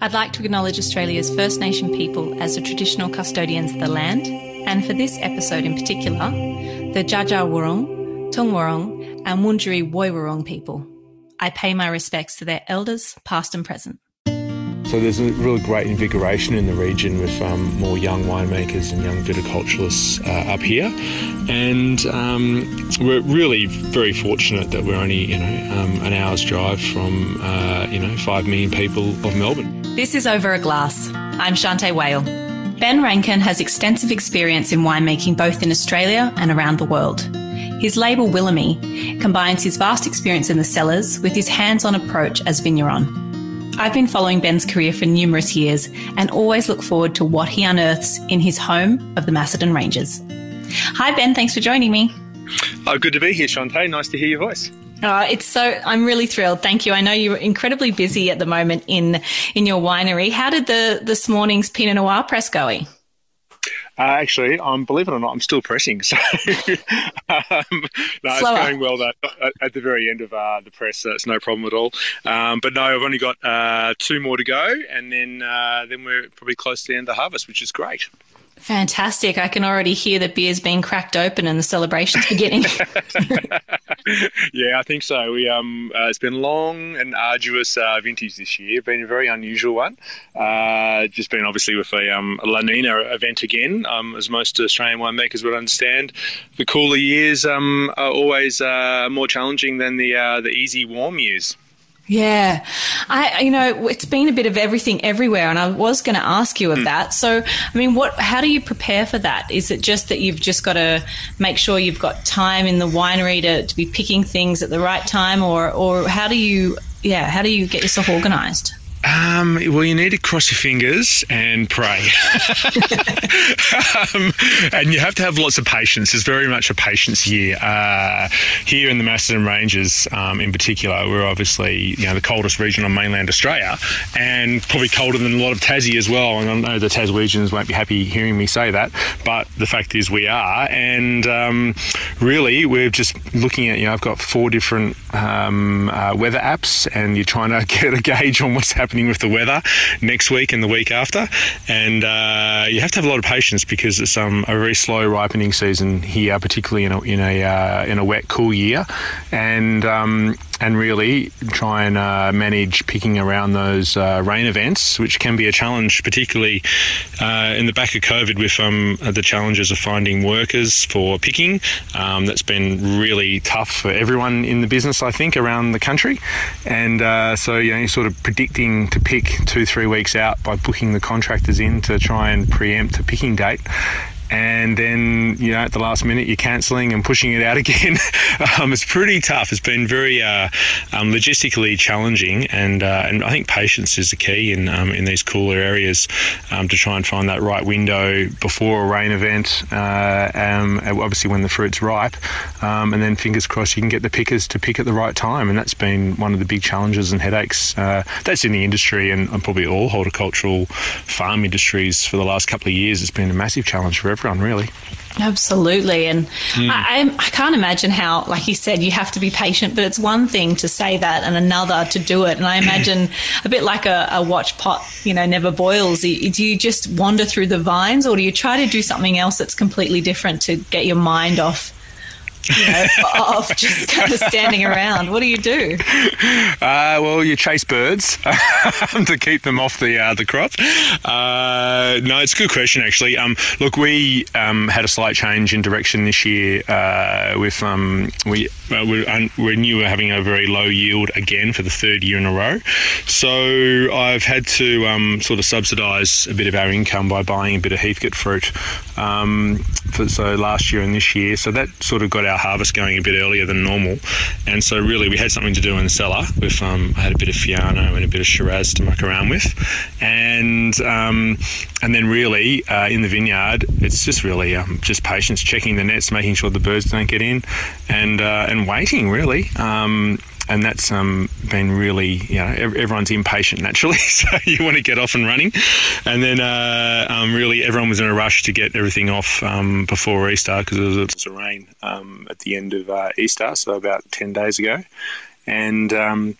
I'd like to acknowledge Australia's First Nation people as the traditional custodians of the land, and for this episode in particular, the Dja Wurrung, Tung Wurrung, and Wurundjeri Woi Wurrung people. I pay my respects to their elders, past and present. So there's a really great invigoration in the region with um, more young winemakers and young viticulturists uh, up here, and um, we're really very fortunate that we're only you know um, an hour's drive from uh, you know five million people of Melbourne. This is Over a Glass. I'm Shante Wale. Ben Rankin has extensive experience in winemaking both in Australia and around the world. His label Wilimee combines his vast experience in the cellars with his hands-on approach as vigneron. I've been following Ben's career for numerous years and always look forward to what he unearths in his home of the Macedon Ranges. Hi, Ben. Thanks for joining me. Oh, good to be here, Shante. Nice to hear your voice. Oh, it's so I'm really thrilled. Thank you. I know you're incredibly busy at the moment in in your winery. How did the this morning's Pinot Noir press going? Uh, actually, um, believe it or not, I'm still pressing. So, um, no, it's going well. Though, at the very end of uh, the press, so it's no problem at all. Um, but no, I've only got uh, two more to go, and then uh, then we're probably close to the end of harvest, which is great. Fantastic. I can already hear the beers being cracked open and the celebrations beginning. yeah, I think so. We um, uh, It's been long and arduous uh, vintage this year. Been a very unusual one. Uh, just been obviously with a, um, a La Nina event again, um, as most Australian winemakers would understand. The cooler years um, are always uh, more challenging than the, uh, the easy warm years. Yeah. I, you know, it's been a bit of everything everywhere. And I was going to ask you of mm. that. So, I mean, what, how do you prepare for that? Is it just that you've just got to make sure you've got time in the winery to, to be picking things at the right time? Or, or how do you, yeah, how do you get yourself organized? Um, well, you need to cross your fingers and pray. um, and you have to have lots of patience. It's very much a patience year. Uh, here in the Macedon Ranges, um, in particular, we're obviously you know the coldest region on mainland Australia, and probably colder than a lot of Tassie as well. And I know the Taswegians won't be happy hearing me say that, but the fact is we are. And um, really, we're just looking at you know I've got four different um, uh, weather apps, and you're trying to get a gauge on what's happening happening with the weather next week and the week after. And uh, you have to have a lot of patience because it's um, a very slow ripening season here, particularly in a in a, uh, in a wet, cool year. And um, and really try and uh, manage picking around those uh, rain events, which can be a challenge, particularly uh, in the back of COVID with um, the challenges of finding workers for picking. Um, that's been really tough for everyone in the business, I think, around the country. And uh, so, you know, sort of predicting to pick two, three weeks out by booking the contractors in to try and preempt a picking date and then you know at the last minute you're cancelling and pushing it out again. um, it's pretty tough. It's been very uh, um, logistically challenging, and uh, and I think patience is the key in um, in these cooler areas um, to try and find that right window before a rain event. Uh, um, obviously, when the fruit's ripe, um, and then fingers crossed you can get the pickers to pick at the right time, and that's been one of the big challenges and headaches. Uh, that's in the industry and, and probably all horticultural farm industries for the last couple of years. It's been a massive challenge for everyone, really. Absolutely. And mm. I, I, can't imagine how, like you said, you have to be patient, but it's one thing to say that and another to do it. And I imagine a bit like a, a watch pot, you know, never boils. Do you just wander through the vines or do you try to do something else that's completely different to get your mind off you know, off just kind of standing around? What do you do? Uh, well, you chase birds to keep them off the uh, the crop. Uh, no, it's a good question actually. Um, look, we um, had a slight change in direction this year. Uh, with um, we we, we knew we were having a very low yield again for the third year in a row. So I've had to um, sort of subsidise a bit of our income by buying a bit of Heathcote fruit. Um, for, so last year and this year, so that sort of got our harvest going a bit earlier than normal. And so really we had something to do in the cellar with um, I had a bit of Fiano and a bit of Shiraz to muck around with, and um, and then really uh, in the vineyard it's just really um, just patience, checking the nets, making sure the birds don't get in, and uh, and waiting really. Um, and that's um, been really, you know, everyone's impatient naturally, so you want to get off and running. And then uh, um, really everyone was in a rush to get everything off um, before Easter because it was, a rain um, at the end of uh, Easter, so about 10 days ago. And um,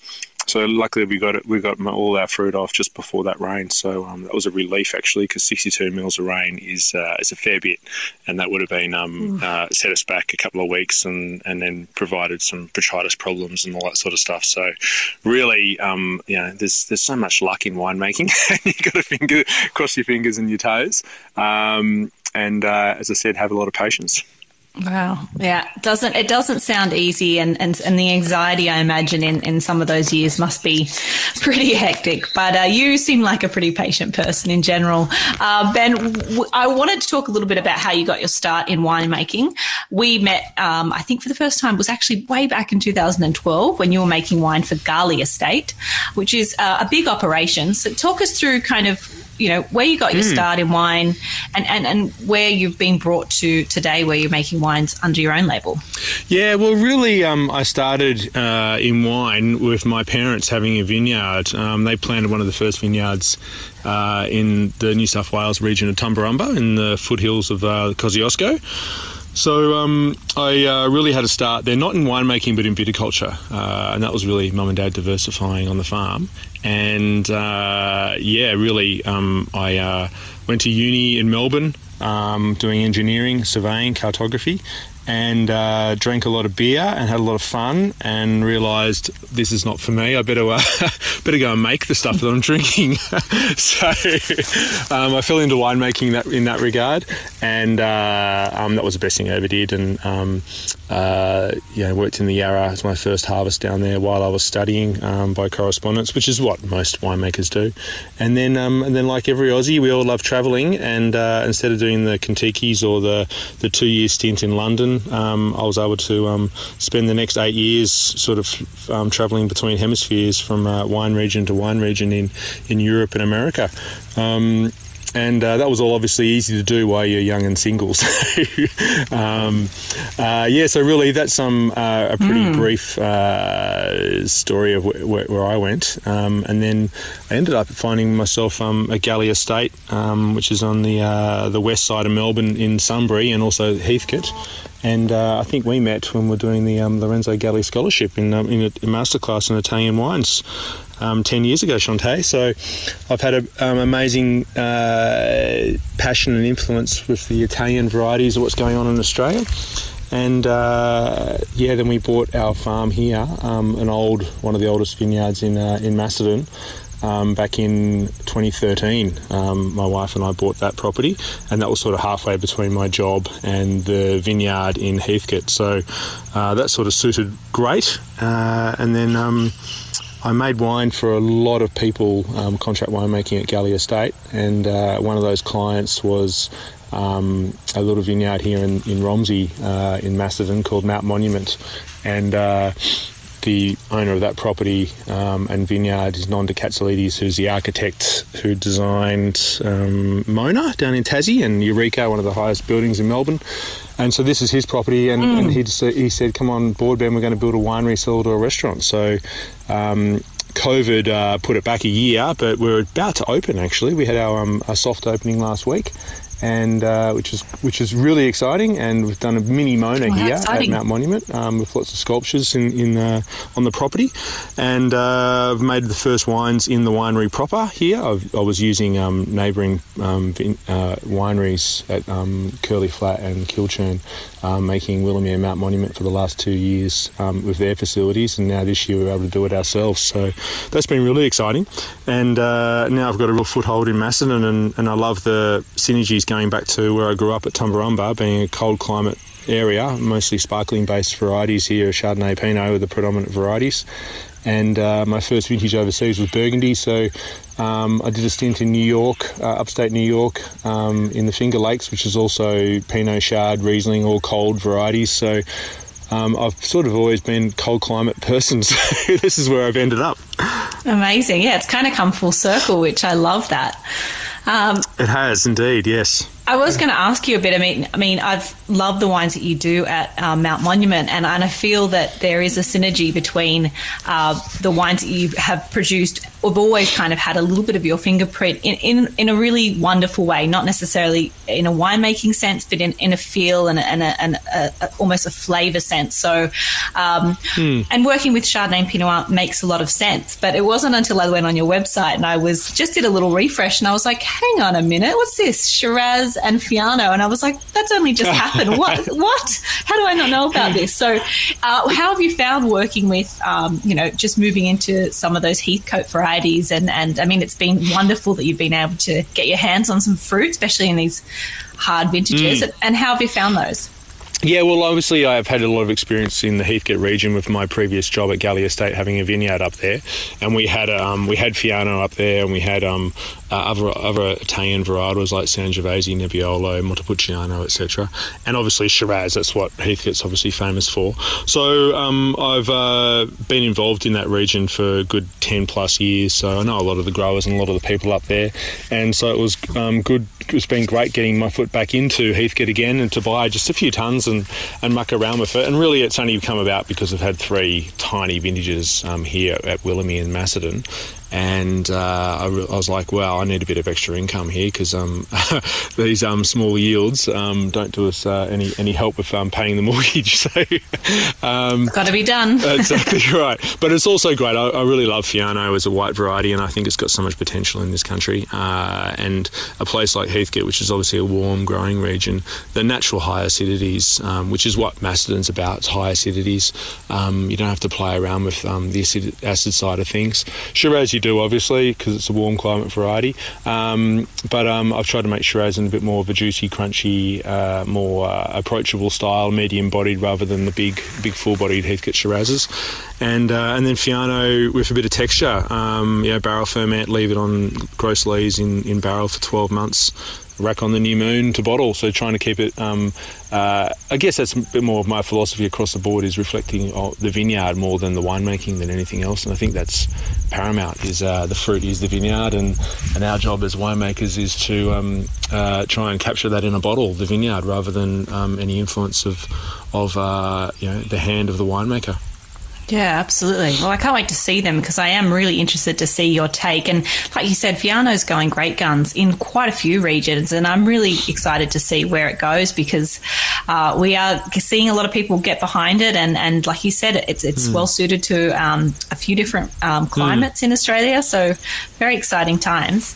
So luckily we got it. We got all our fruit off just before that rain. So um, that was a relief actually, because 62 mils of rain is uh, is a fair bit, and that would have been um, uh, set us back a couple of weeks, and and then provided some botrytis problems and all that sort of stuff. So really, um, you know, there's there's so much luck in winemaking. You've got to finger cross your fingers and your toes. Um, and uh, as I said, have a lot of patience. Wow. Yeah. It doesn't it doesn't sound easy and, and, and the anxiety I imagine in, in some of those years must be pretty hectic. But uh, you seem like a pretty patient person in general. Uh, ben, w- I wanted to talk a little bit about how you got your start in winemaking. We met, um, I think, for the first time was actually way back in 2012 when you were making wine for Galli Estate, which is uh, a big operation. So talk us through kind of you know where you got your mm. start in wine and, and and where you've been brought to today where you're making wines under your own label. Yeah well really um, i started uh, in wine with my parents having a vineyard. Um, they planted one of the first vineyards uh, in the new south wales region of tumbarumba in the foothills of uh, kosciuszko so um, I uh, really had to start there, not in winemaking, but in viticulture, uh, and that was really mum and dad diversifying on the farm. And uh, yeah, really, um, I uh, went to uni in Melbourne, um, doing engineering, surveying, cartography, and uh, drank a lot of beer and had a lot of fun and realised this is not for me. I better uh, better go and make the stuff that I'm drinking. so um, I fell into winemaking that in that regard, and uh, um, that was the best thing I ever did. And um, uh, you worked in the Yarra as my first harvest down there while I was studying um, by correspondence, which is what most winemakers do. And then um, and then like every Aussie, we all love travelling, and uh, instead of doing the Contikis or the the two year stint in London um, I was able to um, spend the next eight years sort of um, traveling between hemispheres from uh, wine region to wine region in, in Europe and America. Um, and uh, that was all obviously easy to do while you're young and single. So, um, uh, yeah, so really that's um, uh, a pretty mm. brief uh, story of wh- wh- where I went. Um, and then I ended up finding myself um, at Galli Estate, um, which is on the uh, the west side of Melbourne in Sunbury and also Heathcote. And uh, I think we met when we were doing the um, Lorenzo Galli Scholarship in, um, in a, a masterclass in Italian wines um, 10 years ago, Shantae. So I've had an um, amazing uh, passion and influence with the Italian varieties of what's going on in Australia. And uh, yeah, then we bought our farm here, um, an old, one of the oldest vineyards in, uh, in Macedon um, back in 2013. Um, my wife and I bought that property, and that was sort of halfway between my job and the vineyard in Heathcote. So uh, that sort of suited great. Uh, and then um, I made wine for a lot of people, um, contract winemaking at Galli Estate, and uh, one of those clients was um, a little vineyard here in, in Romsey uh, in Macedon called Mount Monument. And uh, the owner of that property um, and vineyard is Nonda Katsalidis, who's the architect who designed um, Mona down in Tassie and Eureka, one of the highest buildings in Melbourne. And so this is his property, and, mm. and he, just, he said, "Come on board, Ben. We're going to build a winery, sell to a restaurant." So. Um, COVID uh, put it back a year, but we're about to open. Actually, we had our, um, our soft opening last week, and uh, which is which is really exciting. And we've done a mini Mona here exciting. at Mount Monument um, with lots of sculptures in, in uh, on the property, and uh, I've made the first wines in the winery proper here. I've, i was using um, neighbouring um, uh, wineries at um, Curly Flat and Kilchurn, um, making Willamia Mount Monument for the last two years um, with their facilities, and now this year we're able to do it ourselves. So that's been really exciting, and uh, now I've got a real foothold in Macedon, and, and I love the synergies going back to where I grew up at Tumbarumba, being a cold climate area, mostly sparkling based varieties here, Chardonnay Pinot are the predominant varieties. And uh, my first vintage overseas was Burgundy, so um, I did a stint in New York, uh, upstate New York, um, in the Finger Lakes, which is also Pinot Chard, Riesling, all cold varieties. So um, I've sort of always been cold climate person, so this is where I've ended up. Amazing. Yeah, it's kind of come full circle, which I love that. Um, it has indeed, yes. I was going to ask you a bit. I mean, I mean, I've loved the wines that you do at um, Mount Monument, and, and I feel that there is a synergy between uh, the wines that you have produced we've always kind of had a little bit of your fingerprint in, in, in a really wonderful way, not necessarily in a winemaking sense, but in, in a feel and, a, and, a, and a, a, almost a flavor sense. So, um, mm. and working with Chardonnay and Pinot Noir makes a lot of sense. But it wasn't until I went on your website and I was just did a little refresh and I was like, hang on a minute, what's this? Shiraz and Fiano. And I was like, that's only just happened. What? what? How do I not know about this? So, uh, how have you found working with, um, you know, just moving into some of those Heathcote varieties? And, and I mean, it's been wonderful that you've been able to get your hands on some fruit, especially in these hard vintages. Mm. And how have you found those? Yeah, well, obviously, I've had a lot of experience in the Heathcote region with my previous job at Galli Estate, having a vineyard up there, and we had um, we had Fiano up there, and we had um, uh, other other Italian varietals like Sangiovese, Nebbiolo, Montepulciano, etc., and obviously Shiraz. That's what Heathcote's obviously famous for. So um, I've uh, been involved in that region for a good ten plus years, so I know a lot of the growers and a lot of the people up there, and so it was um, good. It's been great getting my foot back into Heathcote again and to buy just a few tons and, and muck around with it. And really, it's only come about because I've had three tiny vintages um, here at Wilimee and Macedon, and uh, I, re- I, was like, "Well, I need a bit of extra income here because um, these um, small yields um, don't do us uh, any any help with um, paying the mortgage." so, um, got to be done. exactly right. But it's also great. I, I, really love Fiano as a white variety, and I think it's got so much potential in this country. Uh, and a place like Heathcote, which is obviously a warm growing region, the natural high acidities, um, which is what Macedon's about, it's high acidities. you don't have to play around with the acid, acid side of things. Shiraz, you do, obviously, because it's a warm climate variety. Um, but um, I've tried to make Shiraz in a bit more of a juicy, crunchy, uh, more uh, approachable style, medium bodied rather than the big, big full bodied Heathcote Shirazes. And, uh, and then Fiano with a bit of texture. Um, you know, barrel ferment, leave it on gross lees in, in barrel for 12 months rack on the new moon to bottle. So trying to keep it, um, uh, I guess that's a bit more of my philosophy across the board is reflecting the vineyard more than the winemaking than anything else. And I think that's paramount. Is uh, the fruit is the vineyard, and and our job as winemakers is to um, uh, try and capture that in a bottle, the vineyard, rather than um, any influence of of uh, you know the hand of the winemaker. Yeah, absolutely. Well, I can't wait to see them because I am really interested to see your take. And like you said, Fiano's going great guns in quite a few regions, and I'm really excited to see where it goes because uh, we are seeing a lot of people get behind it. And, and like you said, it's it's mm. well suited to um, a few different um, climates mm. in Australia. So very exciting times.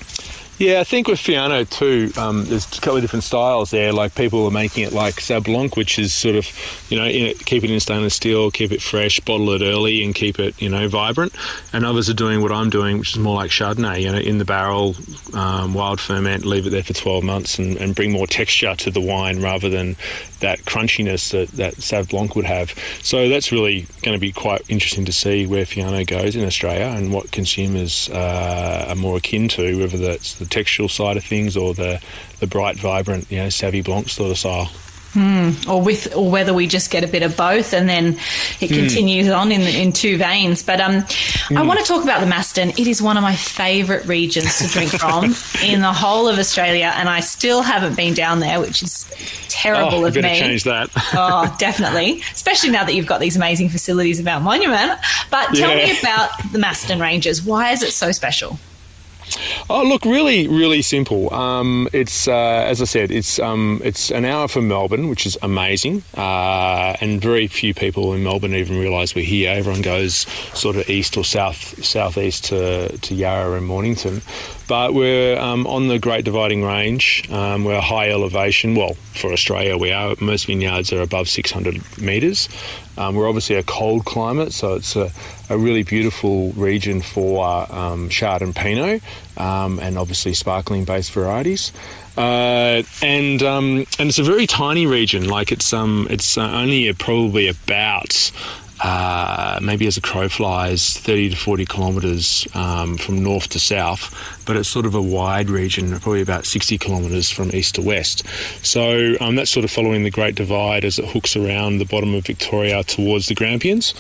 Yeah, I think with Fiano too, um, there's a couple of different styles there. Like people are making it like Sauv Blanc, which is sort of, you know, in it, keep it in stainless steel, keep it fresh, bottle it early, and keep it, you know, vibrant. And others are doing what I'm doing, which is more like Chardonnay, you know, in the barrel, um, wild ferment, leave it there for 12 months, and, and, bring more texture to the wine rather than that crunchiness that, that Blanc would have. So that's really going to be quite interesting to see where Fiano goes in Australia and what consumers uh, are more akin to, whether that's the textual side of things or the, the bright, vibrant, you know, Savvy Blanc sort of style. Mm, or with, or whether we just get a bit of both, and then it mm. continues on in in two veins. But um, mm. I want to talk about the Macedon. It is one of my favourite regions to drink from in the whole of Australia, and I still haven't been down there, which is terrible oh, of me. Change that. oh, definitely, especially now that you've got these amazing facilities about Monument. But tell yeah. me about the Macedon Ranges. Why is it so special? Oh, look, really, really simple. Um, it's uh, as I said, it's um, it's an hour from Melbourne, which is amazing, uh, and very few people in Melbourne even realise we're here. Everyone goes sort of east or south southeast to to Yarra and Mornington, but we're um, on the Great Dividing Range. Um, we're high elevation. Well, for Australia, we are. Most vineyards are above 600 metres. Um, we're obviously a cold climate, so it's a, a really beautiful region for um, Chard and Pinot, um, and obviously sparkling based varieties. Uh, and um, and it's a very tiny region. Like it's um it's uh, only a, probably about uh, maybe as a crow flies, 30 to 40 kilometres um, from north to south, but it's sort of a wide region, probably about 60 kilometres from east to west. So um, that's sort of following the Great Divide as it hooks around the bottom of Victoria towards the Grampians.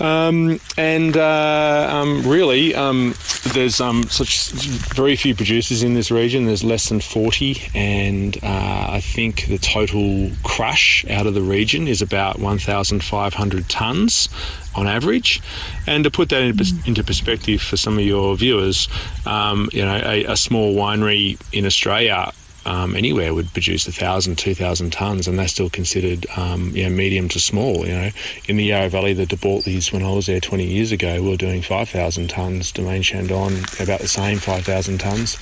Um, and uh, um, really, um, there's um, such very few producers in this region. There's less than 40, and uh, I think the total crush out of the region is about 1,500 tonnes on average. And to put that into perspective for some of your viewers, um, you know, a, a, small winery in Australia um, anywhere would produce a thousand, two thousand tons, and they're still considered, um, you know, medium to small. You know, in the Yarra Valley, the De Bortolis, when I was there 20 years ago, we were doing 5,000 tons. Domaine Chandon, about the same, 5,000 tons.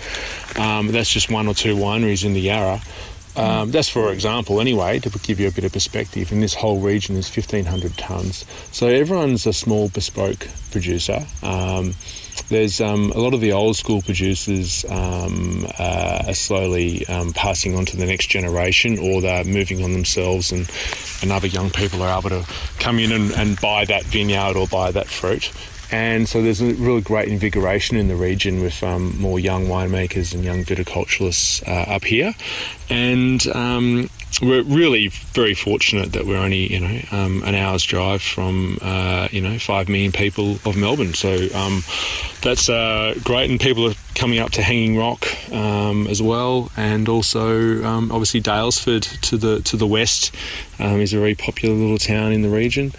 Um, that's just one or two wineries in the Yarra. Um, that's for example, anyway, to give you a bit of perspective. And this whole region, is 1,500 tonnes. So everyone's a small bespoke producer. Um, there's um, a lot of the old school producers um, uh, are slowly um, passing on to the next generation, or they're moving on themselves, and, and other young people are able to come in and, and buy that vineyard or buy that fruit. And so there's a really great invigoration in the region with um, more young winemakers and young viticulturalists uh, up here. And um, we're really very fortunate that we're only, you know, um, an hour's drive from, uh, you know, five million people of Melbourne. So um, that's uh, great. And people are coming up to Hanging Rock um, as well. And also, um, obviously, Daylesford to the, to the west is a very popular little town in the region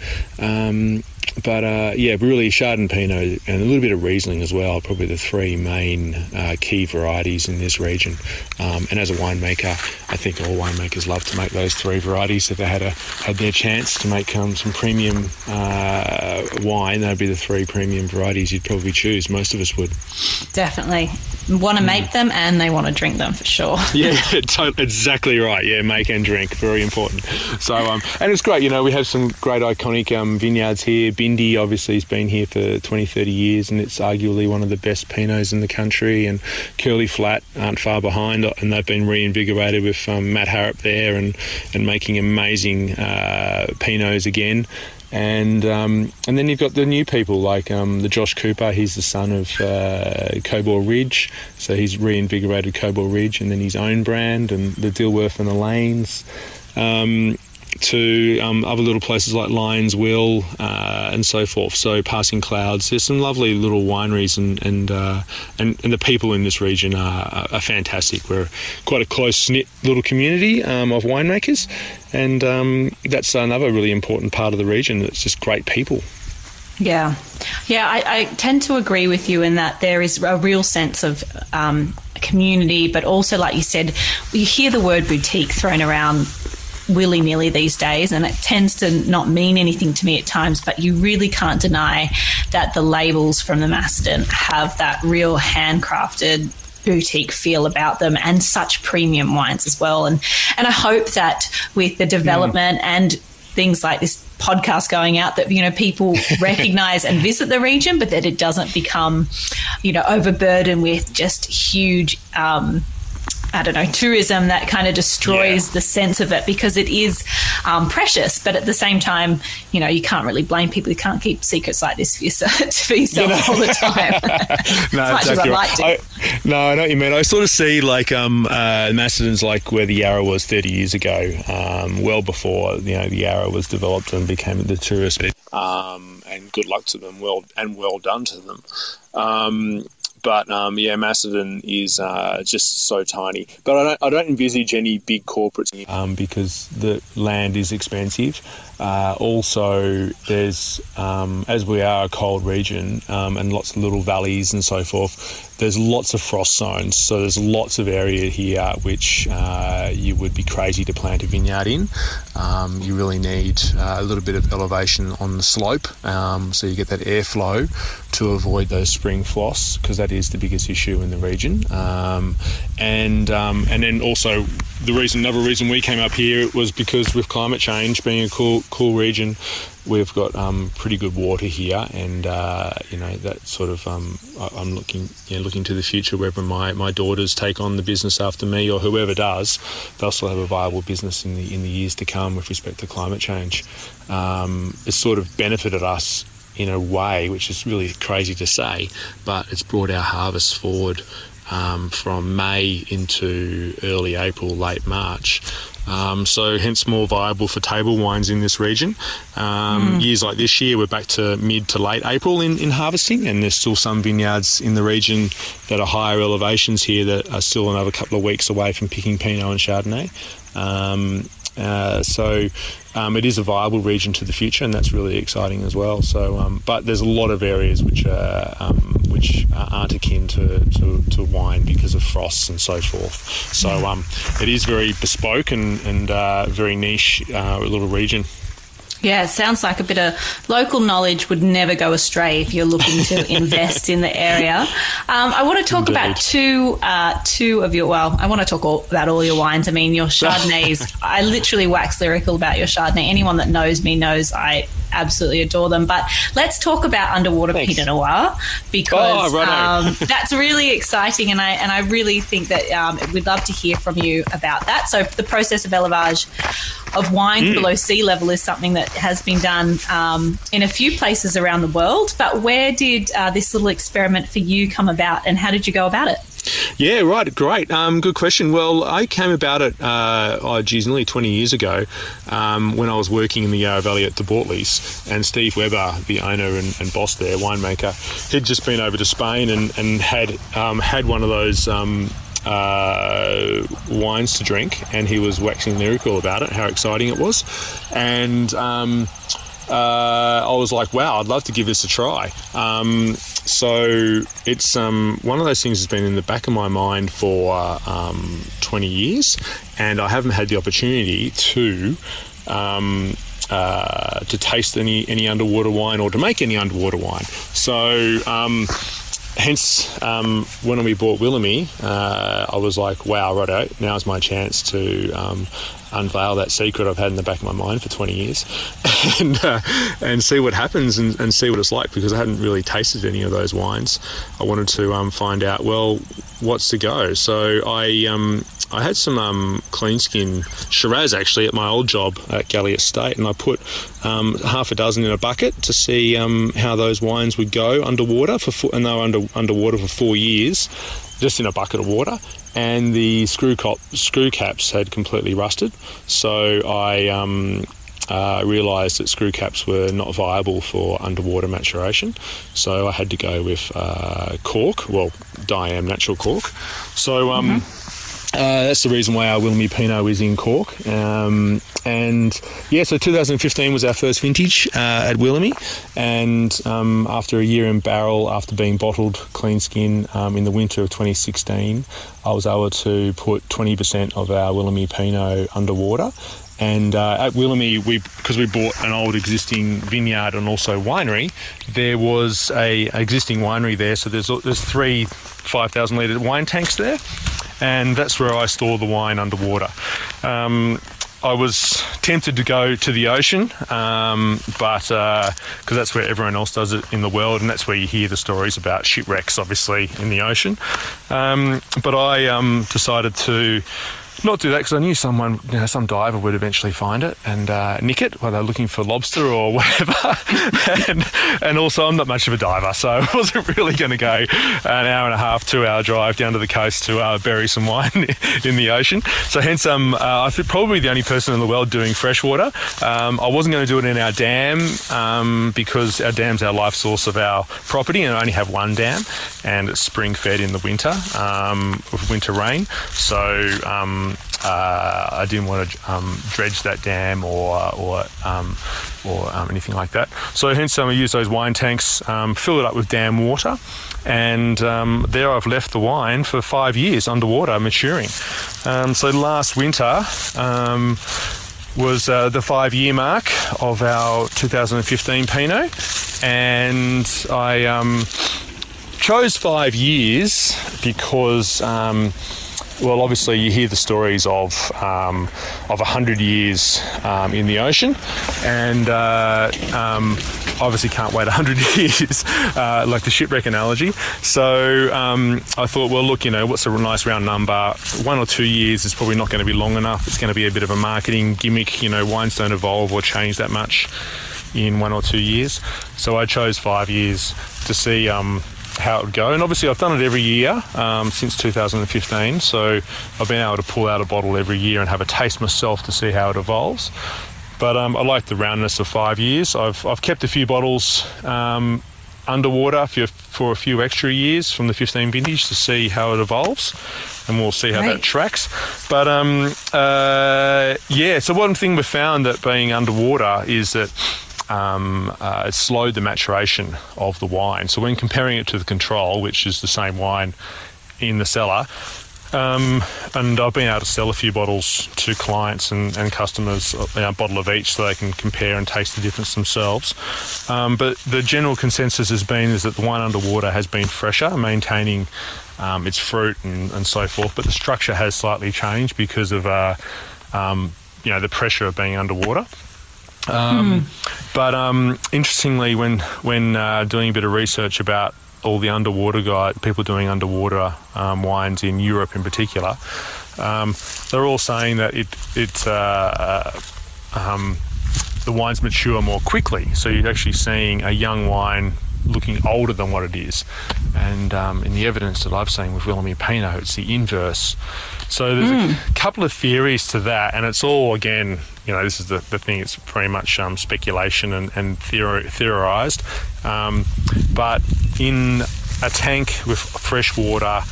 but uh, yeah, really Chardonnay Pinot and a little bit of Riesling as well. Probably the three main uh, key varieties in this region. Um, and as a winemaker, I think all winemakers love to make those three varieties. If they had a had their chance to make um, some premium uh, wine, that'd be the three premium varieties you'd probably choose. Most of us would. Definitely want to make them and they want to drink them for sure. yeah, totally, exactly right. Yeah, make and drink, very important. So, um, and it's great. You know, we have some great iconic um, vineyards here. Bindi obviously has been here for 20, 30 years, and it's arguably one of the best Pinots in the country. And Curly Flat aren't far behind, and they've been reinvigorated with um, Matt Harrop there and and making amazing uh, Pinots again and um, and then you've got the new people like um, the Josh Cooper. He's the son of uh, Cobaw Ridge, so he's reinvigorated Cobaw Ridge, and then his own brand, and the Dilworth and the Lanes. Um, to um, other little places like Lyons Will uh, and so forth. So passing clouds. There's some lovely little wineries and and uh, and, and, the people in this region are, are, fantastic. We're quite a close knit little community um, of winemakers, and um, that's another really important part of the region. It's just great people. Yeah, yeah, I, I, tend to agree with you in that there is a real sense of um, community, but also, like you said, you hear the word boutique thrown around willy nilly these days, and it tends to not mean anything to me at times. But you really can't deny that the labels from the Macedon have that real handcrafted boutique feel about them and such premium wines as well. And and I hope that with the development mm. and things like this podcast going out that you know people recognize and visit the region but that it doesn't become you know overburdened with just huge um, I don't know, tourism that kind of destroys yeah. the sense of it because it is um, precious. But at the same time, you know, you can't really blame people who can't keep secrets like this for yourself, for yourself you know? all the time. no, as much exactly as I'd like to. I, no, I know what you mean. I sort of see like um, uh, Macedon's like where the Yarra was 30 years ago, um, well before, you know, the Yarra was developed and became the tourist. Um, and good luck to them, well and well done to them. Um, but um, yeah, Macedon is uh, just so tiny. But I don't, I don't envisage any big corporates um, because the land is expensive. Uh, also, there's um, as we are a cold region um, and lots of little valleys and so forth. There's lots of frost zones, so there's lots of area here which uh, you would be crazy to plant a vineyard in. Um, you really need uh, a little bit of elevation on the slope, um, so you get that airflow to avoid those spring frosts because that is the biggest issue in the region. Um, and um, and then also the reason, another reason we came up here was because with climate change being a cool cool region, we've got um, pretty good water here, and uh, you know that sort of um, I, am looking you know, looking to the future. Whether my, my daughters take on the business after me or whoever does, they'll still have a viable business in the in the years to come with respect to climate change. Um, it's sort of benefited us in a way, which is really crazy to say, but it's brought our harvest forward um, from May into early April, late March. Um, so hence more viable for table wines in this region. Um, mm. Years like this year, we're back to mid to late April in, in harvesting, and there's still some vineyards in the region that are higher elevations here that are still another couple of weeks away from picking Pinot and Chardonnay. Um, uh, so um, it is a viable region to the future, and that's really exciting as well. So, um, but there's a lot of areas which are um, which aren't akin to, to, to, wine because of frosts and so forth. So um, it is very bespoke and and uh, very niche uh, little region. Yeah, it sounds like a bit of local knowledge would never go astray if you're looking to invest in the area. Um, I want to talk Indeed. about two uh, two of your. Well, I want to talk all, about all your wines. I mean, your Chardonnays. I literally wax lyrical about your Chardonnay. Anyone that knows me knows I absolutely adore them. But let's talk about underwater Thanks. Pinot Noir because oh, um, that's really exciting, and I and I really think that um, we'd love to hear from you about that. So the process of élevage of wine mm. below sea level is something that has been done um, in a few places around the world. But where did uh, this little experiment for you come about, and how did you go about it? Yeah, right. Great. Um, good question. Well, I came about it, uh, oh, geez, nearly 20 years ago um, when I was working in the Yarra Valley at the Bortolis. And Steve Webber, the owner and, and boss there, winemaker, he'd just been over to Spain and, and had, um, had one of those. Um, uh, wines to drink, and he was waxing lyrical about it, how exciting it was. And um, uh, I was like, wow, I'd love to give this a try. Um, so it's um, one of those things that's been in the back of my mind for um, 20 years, and I haven't had the opportunity to. Um, uh, to taste any any underwater wine or to make any underwater wine. So um, hence, um, when we bought Wilimee, uh, I was like, wow, righto, now's my chance to um, unveil that secret I've had in the back of my mind for 20 years and, uh, and see what happens and, and, see what it's like because I hadn't really tasted any of those wines. I wanted to um, find out, well, what's to go? So I. Um, I had some um, clean skin Shiraz actually at my old job at Galli Estate, and I put um, half a dozen in a bucket to see um, how those wines would go underwater for and they were under underwater for four years, just in a bucket of water. And the screw, cop, screw caps had completely rusted, so I um, uh, realised that screw caps were not viable for underwater maturation. So I had to go with uh, cork, well, Diam natural cork. So um, mm-hmm. Uh, that's the reason why our Wilimee Pinot is in cork. Um, and yeah, so 2015 was our first vintage uh, at Wilimee. And um, after a year in barrel, after being bottled clean skin um, in the winter of 2016, I was able to put 20% of our Wilimee Pinot underwater. And uh, at Wilimee, we because we bought an old existing vineyard and also winery, there was a existing winery there. So there's there's three 5,000 litre wine tanks there and that's where I store the wine underwater. Um, I was tempted to go to the ocean, um, but because uh, that's where everyone else does it in the world, and that's where you hear the stories about shipwrecks, obviously, in the ocean. Um, but I um, decided to not do that because I knew someone, you know, some diver would eventually find it and uh, nick it while they're looking for lobster or whatever. and, and also, I'm not much of a diver, so I wasn't really going to go an hour and a half, two hour drive down to the coast to uh, bury some wine in the ocean. So, hence, um, uh, probably the only person in the world doing freshwater. Um, I wasn't going to do it in our dam um, because our dam's our life source of our property, and I only have one dam, and it's spring fed in the winter um, with winter rain. So, um, uh, I didn't want to um, dredge that dam or or um, or um, anything like that. So hence I use those wine tanks, um, fill it up with dam water, and um, there I've left the wine for five years underwater, maturing. Um, so last winter was uh, the five year mark of our 2015 Pinot, and I chose five years because um, well, obviously, you hear the stories of um, of hundred years um, in the ocean, and uh, um, obviously can't wait hundred years, uh, like the shipwreck analogy. So um, I thought, well, look, you know, what's a nice round number? One or two years is probably not going to be long enough. It's going to be a bit of a marketing gimmick. You know, wines don't evolve or change that much in one or two years. So I chose five years to see um, how it would go. And obviously, I've done it every year um, since 2015. So I've been able to pull out a bottle every year and have a taste myself to see how it evolves. But um, I like the roundness of five years. I've, I've kept a few bottles um, underwater for, for a few extra years from the 15 vintage to see how it evolves and we'll see how right. that tracks. But um, uh, yeah, so one thing we found that being underwater is that um, uh, it slowed the maturation of the wine. So when comparing it to the control, which is the same wine in the cellar, um, and I've been able to sell a few bottles to clients and, and customers, you know, a bottle of each, so they can compare and taste the difference themselves. Um, but the general consensus has been is that the wine underwater has been fresher, maintaining um, its fruit and, and, so forth. But the structure has slightly changed because of uh, um, you know the pressure of being underwater. Um, mm. But um, interestingly, when when uh, doing a bit of research about all the underwater guy people doing underwater um, wines in Europe in particular, um, they're all saying that it it uh, um, the wines mature more quickly. So you're actually seeing a young wine looking older than what it is. And um, in the evidence that I've seen with Wilimee Pinot, it's the inverse. So there's mm. a hmm. couple of theories to that, and it's all again, you know, this is the, the thing. It's very much um, speculation and, and theori- theorized. Um, but in a tank with fresh water,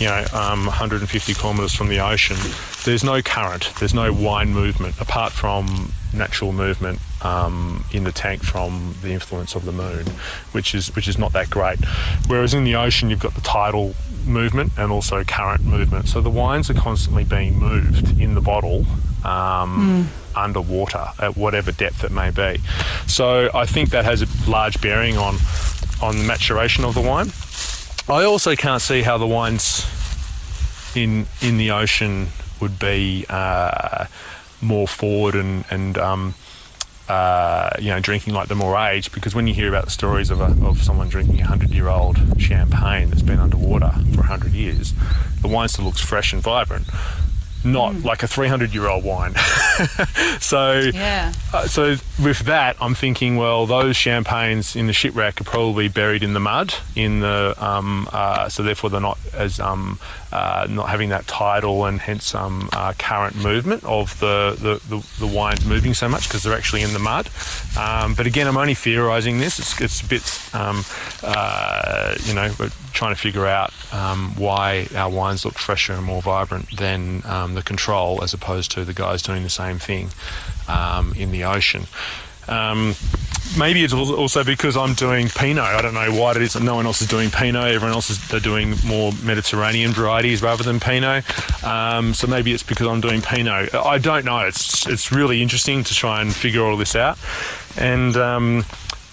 you know, um, 150 kilometres from the ocean, there's no current, there's no wine movement apart from natural movement um, in the tank from the influence of the moon, which is which is not that great. Whereas in the ocean, you've got the tidal movement and also current movement. So the wines are constantly being moved in the bottle um, mm. underwater at whatever depth it may be. So I think that has a large bearing on on the maturation of the wine. I also can't see how the wines in in the ocean would be uh, more forward and and um, uh, you know, drinking like the more aged, because when you hear about the stories of, a, of someone drinking a hundred year old champagne that's been underwater for hundred years, the wine still looks fresh and vibrant not mm. like a 300 year old wine. so, yeah. Uh, so with that, I'm thinking, well, those champagnes in the shipwreck are probably buried in the mud, in the um, uh, so therefore they're not as um, uh, not having that tidal and hence um, uh, current movement of the, the, the, the, wines moving so much because they're actually in the mud. Um, but again, I'm only theorising this. It's, it's a bit, um, uh, you know, we're trying to figure out um, why our wines look fresher and more vibrant than um, the control as opposed to the guys doing the same thing um, in the ocean. Um, maybe it's also because I'm doing Pinot. I don't know why it is no one else is doing Pinot. Everyone else is they're doing more Mediterranean varieties rather than Pinot. Um, so maybe it's because I'm doing Pinot. I don't know. It's it's really interesting to try and figure all this out, and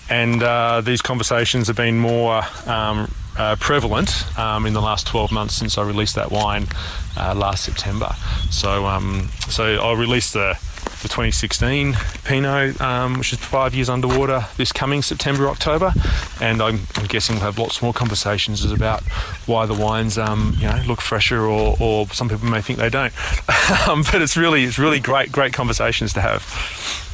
and uh, these conversations have been more. Um, uh, prevalent um, in the last 12 months since I released that wine uh, last September. So, um, so I released the the 2016 Pinot, um, which is five years underwater this coming September, October. And I'm, I'm, guessing we'll have lots more conversations about why the wines, um, you know, look fresher, or, or some people may think they don't. um, but it's really, it's really great, great conversations to have.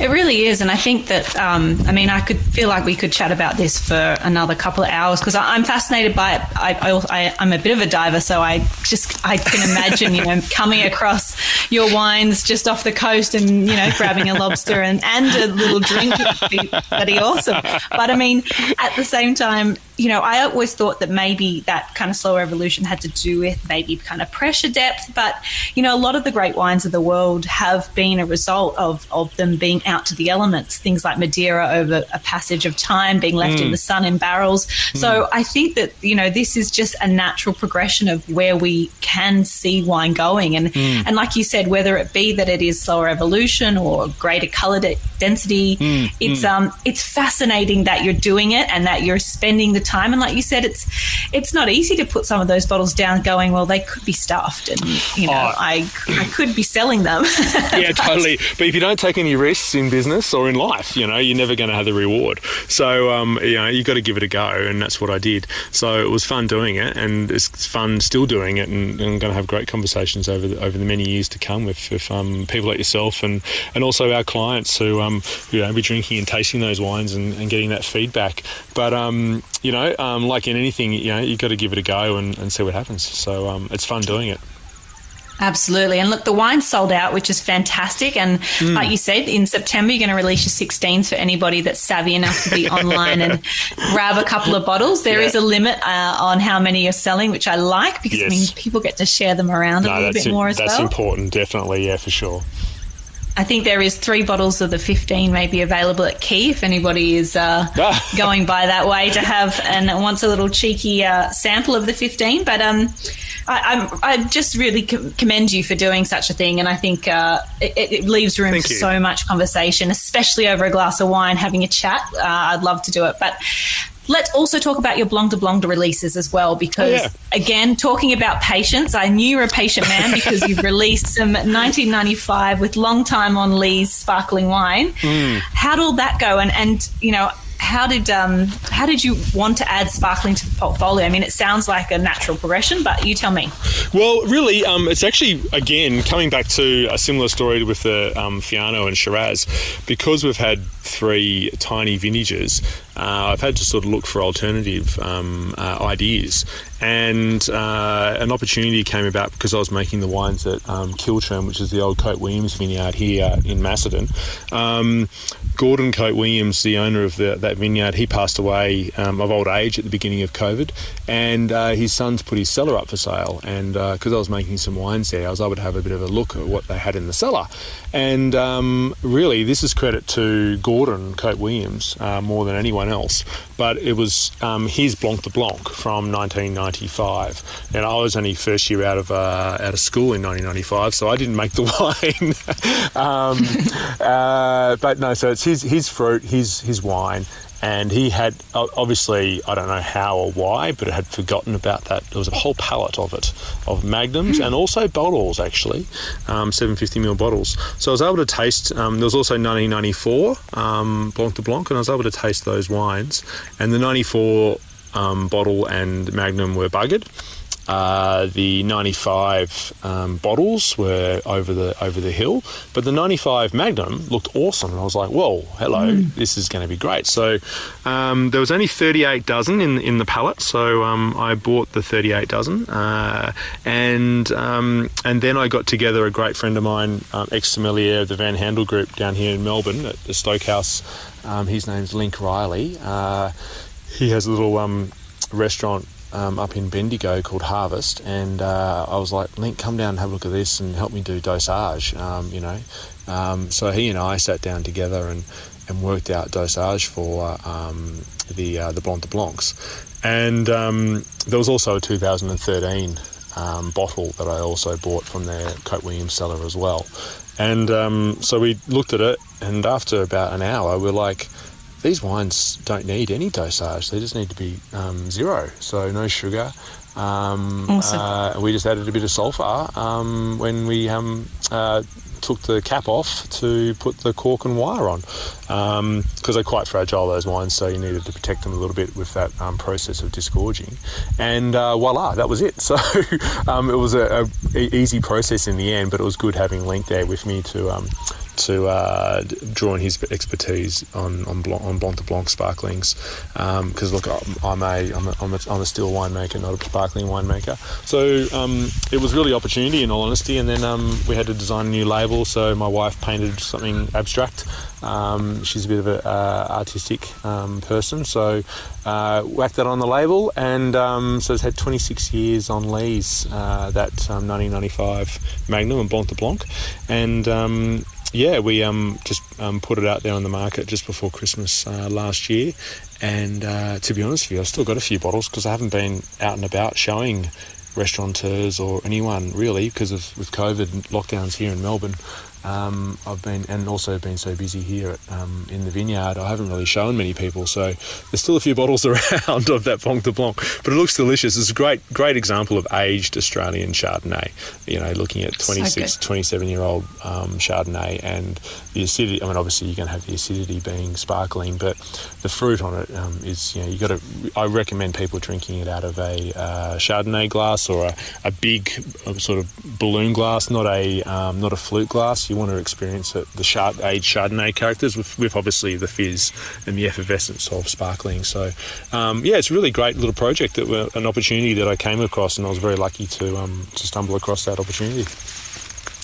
It really is, and I think that um, I mean I could feel like we could chat about this for another couple of hours because I'm fascinated by it. I, I'm a bit of a diver, so I just I can imagine you know coming across your wines just off the coast and you know grabbing a lobster and, and a little drink would be pretty awesome. But I mean, at the same time, you know, I always thought that maybe that kind of slower evolution had to do with maybe kind of pressure depth. But, you know, a lot of the great wines of the world have been a result of, of them being out to the elements, things like Madeira over a passage of time, being left mm. in the sun in barrels. Mm. So I think that, you know, this is just a natural progression of where we can see wine going. And, mm. and like you said, whether it be that it is slower evolution or greater color density, mm. it's, mm. um, it's fascinating that you're doing it and that you're spending the time. And like you said, it's it's not easy to put some of those bottles down, going, well, they could be stuffed, and you know, oh. I I could be selling them. yeah, but, totally. But if you don't take any risks in business or in life, you know, you're never going to have the reward. So um, you know, you got to give it a go, and that's what I did. So it was fun doing it, and it's fun still doing it, and, and I'm going to have great conversations over the, over the many years to come with, with um, people like yourself and and also our clients who um, um, you know, be drinking and tasting those wines and, and getting that feedback. But um, you know, um, like in anything, you know, you've got to give it a go and, and see what happens. So um, it's fun doing it. Absolutely. And look, the wine's sold out, which is fantastic. And mm. like you said, in September, you're going to release your 16s for anybody that's savvy enough to be online and grab a couple of bottles. There yeah. is a limit uh, on how many you're selling, which I like because yes. I mean, people get to share them around no, a little bit more as that's well. That's important, definitely. Yeah, for sure. I think there is three bottles of the 15 maybe available at Key if anybody is uh, going by that way to have and wants a little cheeky uh, sample of the 15. But um, I, I, just really commend you for doing such a thing, and I think uh, it, it, leaves room Thank for you. so much conversation, especially over a glass of wine, having a chat. Uh, I'd love to do it, but. Let's also talk about your Blanc de Blanc releases as well, because oh, yeah. again, talking about patience, I knew you're a patient man because you've released some 1995 with long time on Lees sparkling wine. Mm. How did all that go? And, and you know, how did um, how did you want to add sparkling to the portfolio? I mean, it sounds like a natural progression, but you tell me. Well, really, um, it's actually again coming back to a similar story with the um, Fiano and Shiraz, because we've had three tiny vintages. Uh, I've had to sort of look for alternative um, uh, ideas, and uh, an opportunity came about because I was making the wines at um, Kilchurn, which is the old Cope-Williams vineyard here in Macedon. Um, Gordon Cope-Williams, the owner of the, that vineyard, he passed away um, of old age at the beginning of COVID, and uh, his sons put his cellar up for sale. And because uh, I was making some wines there, I was able to have a bit of a look at what they had in the cellar. And um, really, this is credit to Gordon Cope-Williams uh, more than anyone else. But it was um, his Blanc de Blanc from 1995, and I was only first year out of uh, out of school in 1995, so I didn't make the wine. um, uh, but no, so it's his his fruit, his his wine, and he had obviously I don't know how or why, but had forgotten about that. There was a whole pallet of it, of magnums and also bottles actually, um, 750ml bottles. So I was able to taste. Um, there was also 1994 um, Blanc de Blanc, and I was able to taste those wines. And the 94 um, bottle and magnum were buggered. Uh, the 95 um, bottles were over the over the hill, but the 95 Magnum looked awesome, and I was like, "Whoa, hello, mm. this is going to be great." So um, there was only 38 dozen in in the pallet, so um, I bought the 38 dozen, uh, and um, and then I got together a great friend of mine, um, ex sommelier of the Van Haandel Group down here in Melbourne at the Stokehouse. Um, his name's Link Riley. Uh, he has a little restaurant um, up in Bendigo called Harvest, and uh, I was like, Link, come down and have a look at this and help me do dosage, um, you know. Um, so he and I sat down together and, and worked out dosage for um, the uh, the Blanc de Blancs. And um, there was also a 2013 um, bottle that I also bought from their Cope-Williams cellar as well. And so we looked at it, and after about an hour, we're like, these wines don't need any dosage; they just need to be um, zero, so no sugar. Um, awesome. uh, we just added a bit of sulfur um, when we um, uh, took the cap off to put the cork and wire on. Because um, they're quite fragile those wines so you needed to protect them a little bit with that um, process of disgorging. And uh, voila that was it. So um, it was a, a, easy process in the end but it was good having Link there with me to um, to uh, draw his expertise on on Blanc, on Blanc de Blanc sparklings. Because um, look, I'm a, I'm a, I'm a I'm a still winemaker, not a sparkling winemaker. So um, it was really opportunity, in all honesty. And then um, we had to design a new label. So my wife painted something abstract. Um, she's a bit of an uh, artistic um, person, so uh, whacked that on the label, and um, so it's had 26 years on Lees, uh, that 1995 Magnum and Blanc de Blanc, and yeah, we um, just um, put it out there on the market just before Christmas uh, last year. And uh, to be honest with you, I've still got a few bottles because I haven't been out and about showing restaurateurs or anyone really because of with COVID lockdowns here in Melbourne. Um, I've been and also been so busy here at, um, in the vineyard. I haven't really shown many people, so there's still a few bottles around of that Blanc de Blanc, but it looks delicious. It's a great, great example of aged Australian Chardonnay. You know, looking at 26, so 27 year old um, Chardonnay and the acidity. I mean, obviously you're going to have the acidity being sparkling, but the fruit on it um, is. You know, you got to. I recommend people drinking it out of a uh, Chardonnay glass or a, a big uh, sort of balloon glass, not a um, not a flute glass You want to experience it, the Chard- aged Chardonnay characters with, with obviously the fizz and the effervescence of sparkling. So, um, yeah, it's a really great little project that an opportunity that I came across, and I was very lucky to um, to stumble across that opportunity.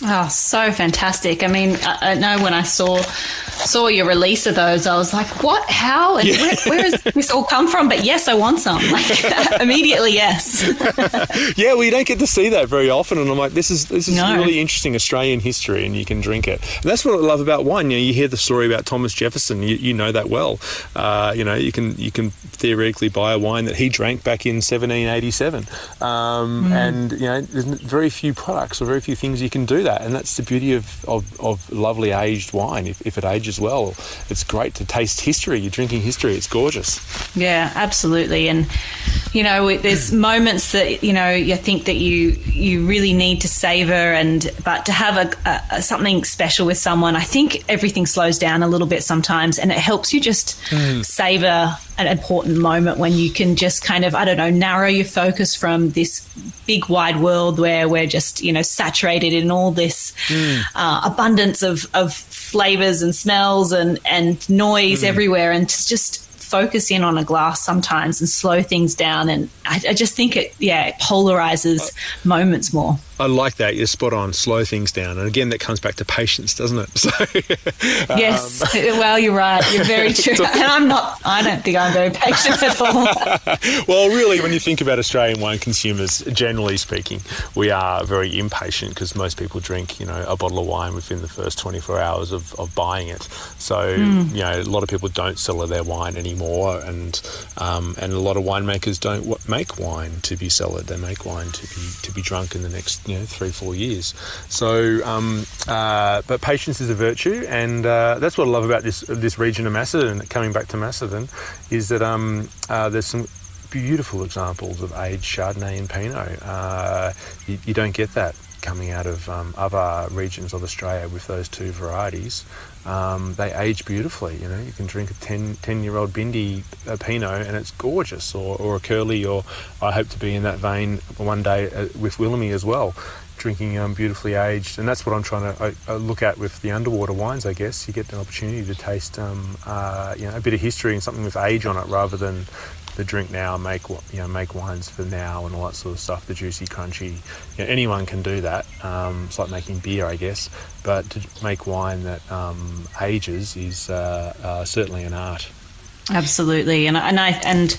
Oh, so fantastic! I mean, I, I, know when I saw saw your release of those, I was like, "What? How? And yeah. where, where has this all come from?" But yes, I want some. Like immediately, yes. yeah, well, you don't get to see that very often, and I'm like, "This is this is no. really interesting Australian history, and you can drink it." And that's what I love about wine. You know, you hear the story about Thomas Jefferson. You, you know that well. Uh, you know, you can you can theoretically buy a wine that he drank back in 1787, um, mm. and you know, there's very few products or very few things you can do that. And that's the beauty of, of, of lovely aged wine. If, if, it ages well, it's great to taste history. You're drinking history. It's gorgeous. Yeah, absolutely. And, you know, there's moments that, you know, you think that you, you really need to savor and, but to have a, a something special with someone, I think everything slows down a little bit sometimes and it helps you just mm. savor an important moment when you can just kind of, I don't know, narrow your focus from this big wide world where we're just, you know, saturated in all this mm. uh, abundance of, of flavors and smells and, and noise mm. everywhere and to just focus in on a glass sometimes and slow things down. And I, I just think it, yeah, it polarizes uh, moments more. I like that. You're spot on. Slow things down, and again, that comes back to patience, doesn't it? So, yes. Um, well, you're right. You're very true. and I'm not. I don't think I'm very patient at all. well, really, when you think about Australian wine consumers, generally speaking, we are very impatient because most people drink, you know, a bottle of wine within the first 24 hours of, of buying it. So, mm. you know, a lot of people don't sell their wine anymore, and um, and a lot of winemakers don't make wine to be cellared. They make wine to be to be drunk in the next you know three four years. So, um, uh, but patience is a virtue, and uh, that's what I love about this this region of Macedon. Coming back to Macedon, is that um, uh, there's some beautiful examples of aged Chardonnay and Pinot. Uh, you, you, don't get that coming out of um, other regions of Australia with those two varieties. Um, they age beautifully. You know, you can drink a 10, 10 year old Bindi a Pinot and it's gorgeous, or, or a Curly, or I hope to be in that vein one day uh, with Wilimee as well, drinking um, beautifully aged. And that's what I'm trying to uh, look at with the underwater wines, I guess. You get an opportunity to taste, um, uh, you know, a bit of history and something with age on it rather than the drink now, make you know make wines for now and all that sort of stuff. The juicy, crunchy. You know, anyone can do that. Um, it's like making beer, I guess. But to make wine that um, ages is uh, uh, certainly an art. Absolutely, and and I and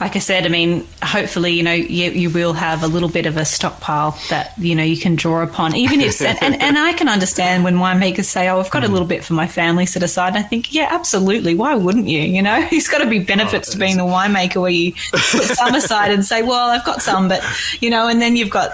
like I said, I mean, hopefully, you know, you, you will have a little bit of a stockpile that you know you can draw upon. Even if and, and, and I can understand when winemakers say, "Oh, I've got a little bit for my family set aside." And I think, yeah, absolutely. Why wouldn't you? You know, there's got oh, to be benefits oh, to being the winemaker where you put some aside and say, "Well, I've got some," but you know, and then you've got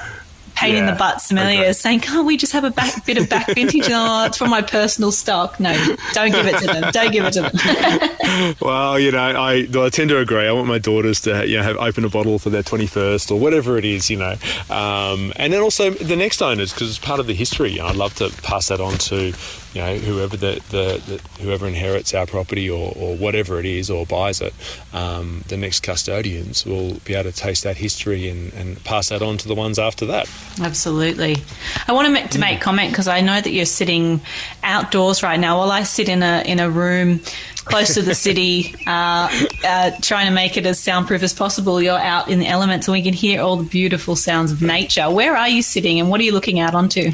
pain yeah, in the butt sommeliers saying, "Can't we just have a back, bit of back vintage?" oh, it's from my personal stock. No, don't give it to them. Don't give it to them. well, you know, I, I tend to agree. I want my daughters to you know have open a bottle for their twenty first or whatever it is, you know, um, and then also the next owners because it's part of the history. You know, I'd love to pass that on to you know whoever the, the, the whoever inherits our property or, or whatever it is or buys it, um, the next custodians will be able to taste that history and, and pass that on to the ones after that. Absolutely. I want to make, to make comment because I know that you're sitting outdoors right now. While I sit in a in a room close to the city, uh, uh, trying to make it as soundproof as possible, you're out in the elements and we can hear all the beautiful sounds of nature. Where are you sitting and what are you looking out onto?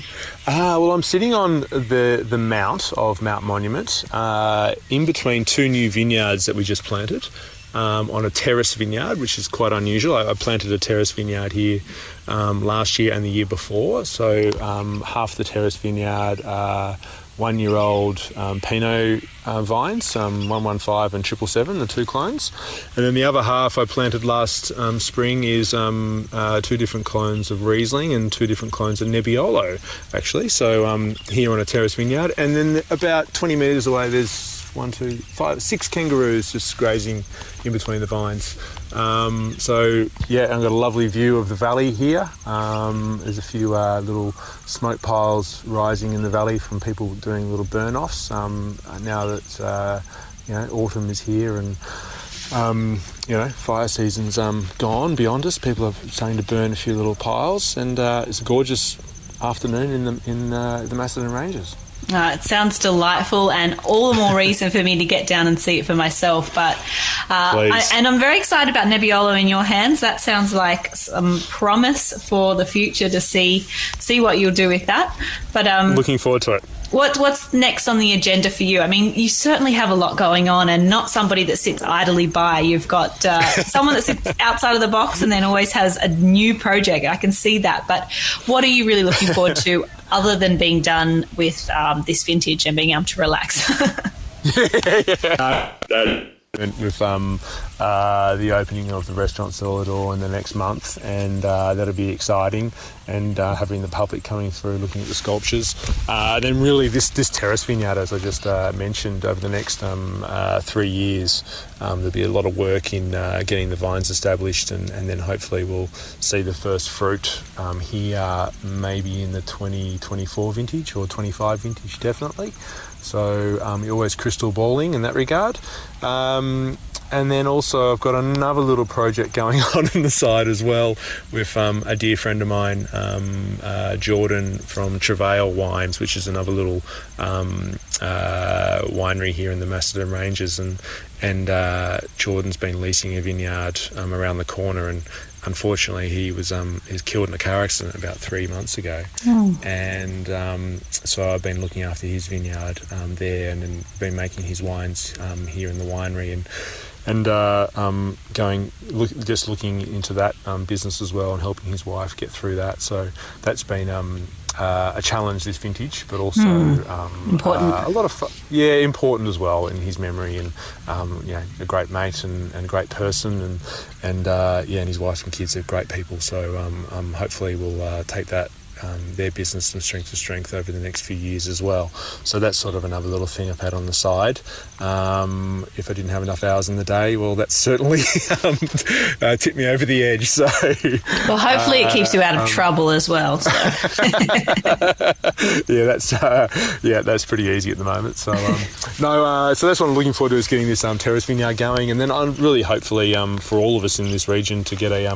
Uh, well, I'm sitting on the the mount of Mount Monument, uh, in between two new vineyards that we just planted um, on a terrace vineyard, which is quite unusual. I, I planted a terrace vineyard here um, last year and the year before. So um, half the terrace vineyard are one-year-old um, Pinot uh, vines, um, 115 and 777, the two clones. And then the other half I planted last um, spring is uh, two different clones of Riesling and two different clones of Nebbiolo, actually. So here on a terrace vineyard. And then about 20 metres away there's one, two, five, six kangaroos just grazing in between the vines. Um, so yeah, I've got a lovely view of the valley here. Um, there's a few uh, little smoke piles rising in the valley from people doing little burn offs. Um, now that uh, you know autumn is here and um, you know fire season's um, gone beyond us, people are starting to burn a few little piles, and uh, it's a gorgeous afternoon in the in uh, the Macedon Ranges. Uh, it sounds delightful, and all the more reason for me to get down and see it for myself. But uh, I, and I'm very excited about Nebbiolo in your hands. That sounds like some promise for the future to see see what you'll do with that. But um, looking forward to it. What what's next on the agenda for you? I mean, you certainly have a lot going on, and not somebody that sits idly by. You've got uh, someone that sits outside of the box and then always has a new project. I can see that. But what are you really looking forward to, other than being done with um, this vintage and being able to relax? yeah with um, uh, the opening of the restaurant Celador in the next month, and uh, that'll be exciting. And uh, having the public coming through, looking at the sculptures. Uh, then really, this this terrace vineyard, as I just uh, mentioned, over the next um, uh, three years, um, there'll be a lot of work in getting the vines established, and, and, then hopefully we'll see the first fruit um, here, maybe in the 2024 vintage or 25 vintage, definitely. So um, you're always crystal balling in that regard. Um, and then also, I've got another little project going on in the side as well with um, a dear friend of mine, um, uh, Jordan from Travail Wines, which is another little um, uh, winery here in the Macedon Ranges. And and uh, Jordan's been leasing a vineyard um, around the corner, and unfortunately, he was um, he was killed in a car accident about three months ago, oh. and um, so I've been looking after his vineyard um, there, and, and been making his wines um, here in the winery, and and uh, um, going look, just looking into that um, business as well, and helping his wife get through that. So that's been uh, a challenge this vintage, but also mm. um, important. Uh, a lot of yeah, important as well in his memory, and um, you know, a great mate and, and a great person, and and uh, yeah, and his wife and kids are great people. So um, um hopefully we'll uh, take that um, their business from strength to strength over the next few years as well. So that's sort of another little thing I've had on the side. Um, if I didn't have enough hours in the day, well, that certainly um, uh, tipped me over the edge. So, well, hopefully, uh, it keeps you out of um, trouble as well. So. yeah, that's uh, yeah, that's pretty easy at the moment. So um, no, uh, so that's what I'm looking forward to is getting this um, terrace vineyard going, and then I'm really hopefully for all of us in this region to get a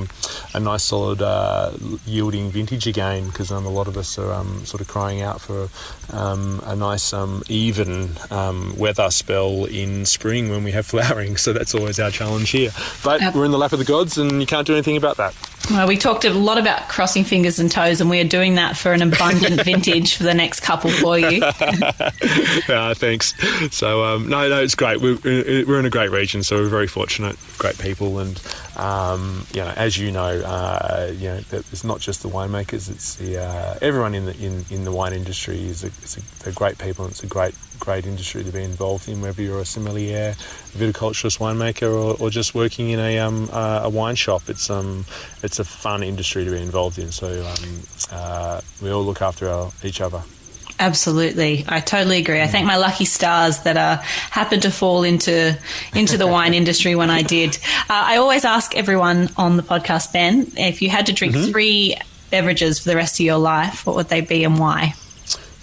a nice solid uh, yielding vintage again because a lot of us are um, sort of crying out for um, a nice um, even um, weather spell in spring when we have flowering. So that's always our challenge here. But we're in the lap of the gods, and you can't do anything about that. Well, we talked a lot about crossing fingers and toes, and we are doing that for an abundant vintage for the next couple for you. uh, thanks. So, um, no, no, it's great. We're, we're in a great region, so we're very fortunate, great people, and um, you know, as you know, uh, you know, it's not just the winemakers; it's the uh, everyone in the in, in the wine industry is a, it's a, they're great people, and it's a great great industry to be involved in, whether you're a sommelier, viticulturist, winemaker, or, or just working in a um, uh, a wine shop. It's um it's a fun industry to be involved in. So um, uh, we all look after our, each other. Absolutely, I totally agree. I thank my lucky stars that uh, happened to fall into into the wine industry when I did. Uh, I always ask everyone on the podcast, Ben, if you had to drink mm-hmm. three beverages for the rest of your life, what would they be and why?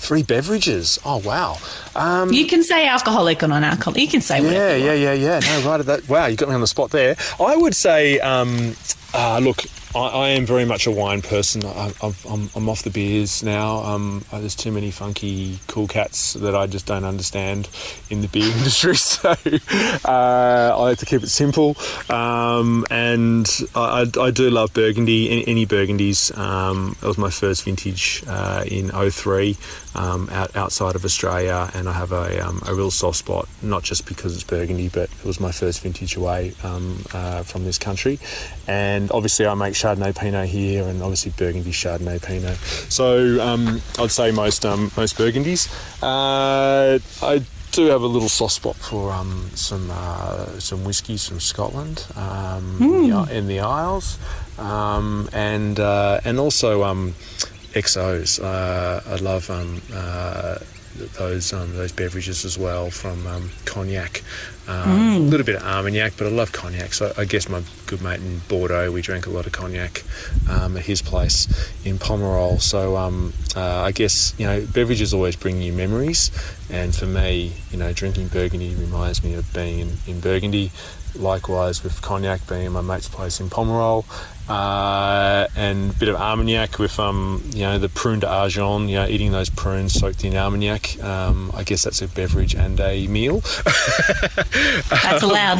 Three beverages. Oh wow! Um, you can say alcoholic or non-alcoholic. You can say yeah, yeah, yeah, yeah. No, right at that. Wow, you got me on the spot there. I would say, um, uh, look, I, I, am very much a wine person. I, am off the beers now. Um, uh, there's too many funky cool cats that I just don't understand in the beer industry. So uh, I like to keep it simple. Um, and I, I, do love Burgundy, any, any Burgundies. Um, that was my first vintage uh, in 03 um, out, outside of Australia. And I have a, um, a real soft spot, not just because it's Burgundy, but it was my first vintage away um, uh, from this country. And obviously, I make Chardonnay Pinot here, and obviously Burgundy Chardonnay Pinot. So um, I'd say most um, most Burgundies. Uh, I do have a little soft spot for um, some uh, some whiskies from Scotland um, mm. in the Isles, um, and uh, and also um, XOs. Uh, I love um, uh, those um, those beverages as well from um, cognac. Um, mm. A little bit of Armagnac, but I love cognac. So I guess my good mate in Bordeaux, we drank a lot of cognac um, at his place in Pomerol. So um, uh, I guess you know beverages always bring you memories, and for me, you know, drinking Burgundy reminds me of being in, in Burgundy likewise with cognac being my mate's place in Pomerol uh, and a bit of Armagnac with um, you know the prune d'Agen, you know, eating those prunes soaked in Armagnac. Um, I guess that's a beverage and a meal. that's allowed.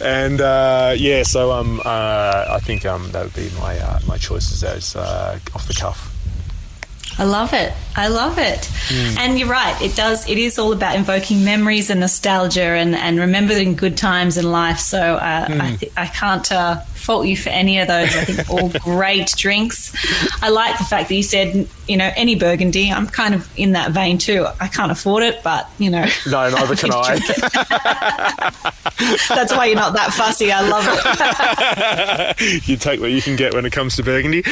and uh, yeah, so um, uh, I think um, that would be my uh, my choices as uh, off the cuff. I love it. I love it. Mm. And you're right. It does. It is all about invoking memories and nostalgia and, and remembering good times in life. So uh, mm. I, th- I can't uh, fault you for any of those. I think all great drinks. I like the fact that you said, you know, any Burgundy. I'm kind of in that vein too. I can't afford it, but you know. No, neither can I. That's why you're not that fussy. I love it. you take what you can get when it comes to Burgundy.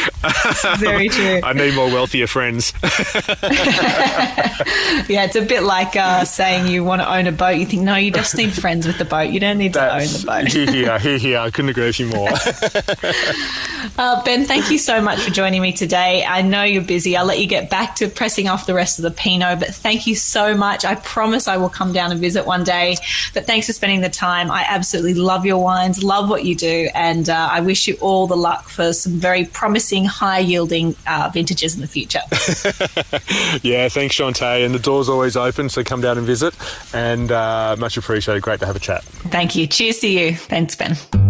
Very true. I need more wealthier friends. yeah, it's a bit like uh, saying you want to own a boat. You think, no, you just need friends with the boat. You don't need to That's, own the boat. here, here, here, here. I couldn't agree with you more. uh, ben, thank you so much for joining me today. I know you're busy. I'll let you get back to pressing off the rest of the Pinot, but thank you so much. I promise I will come down and visit one day. But thanks for spending the time. I absolutely love your wines, love what you do, and uh, I wish you all the luck for some very promising, high yielding uh, vintages in the future. yeah, thanks, Shanteh. And the door's always open, so come down and visit. And uh, much appreciated. Great to have a chat. Thank you. Cheers to you. Thanks, Ben.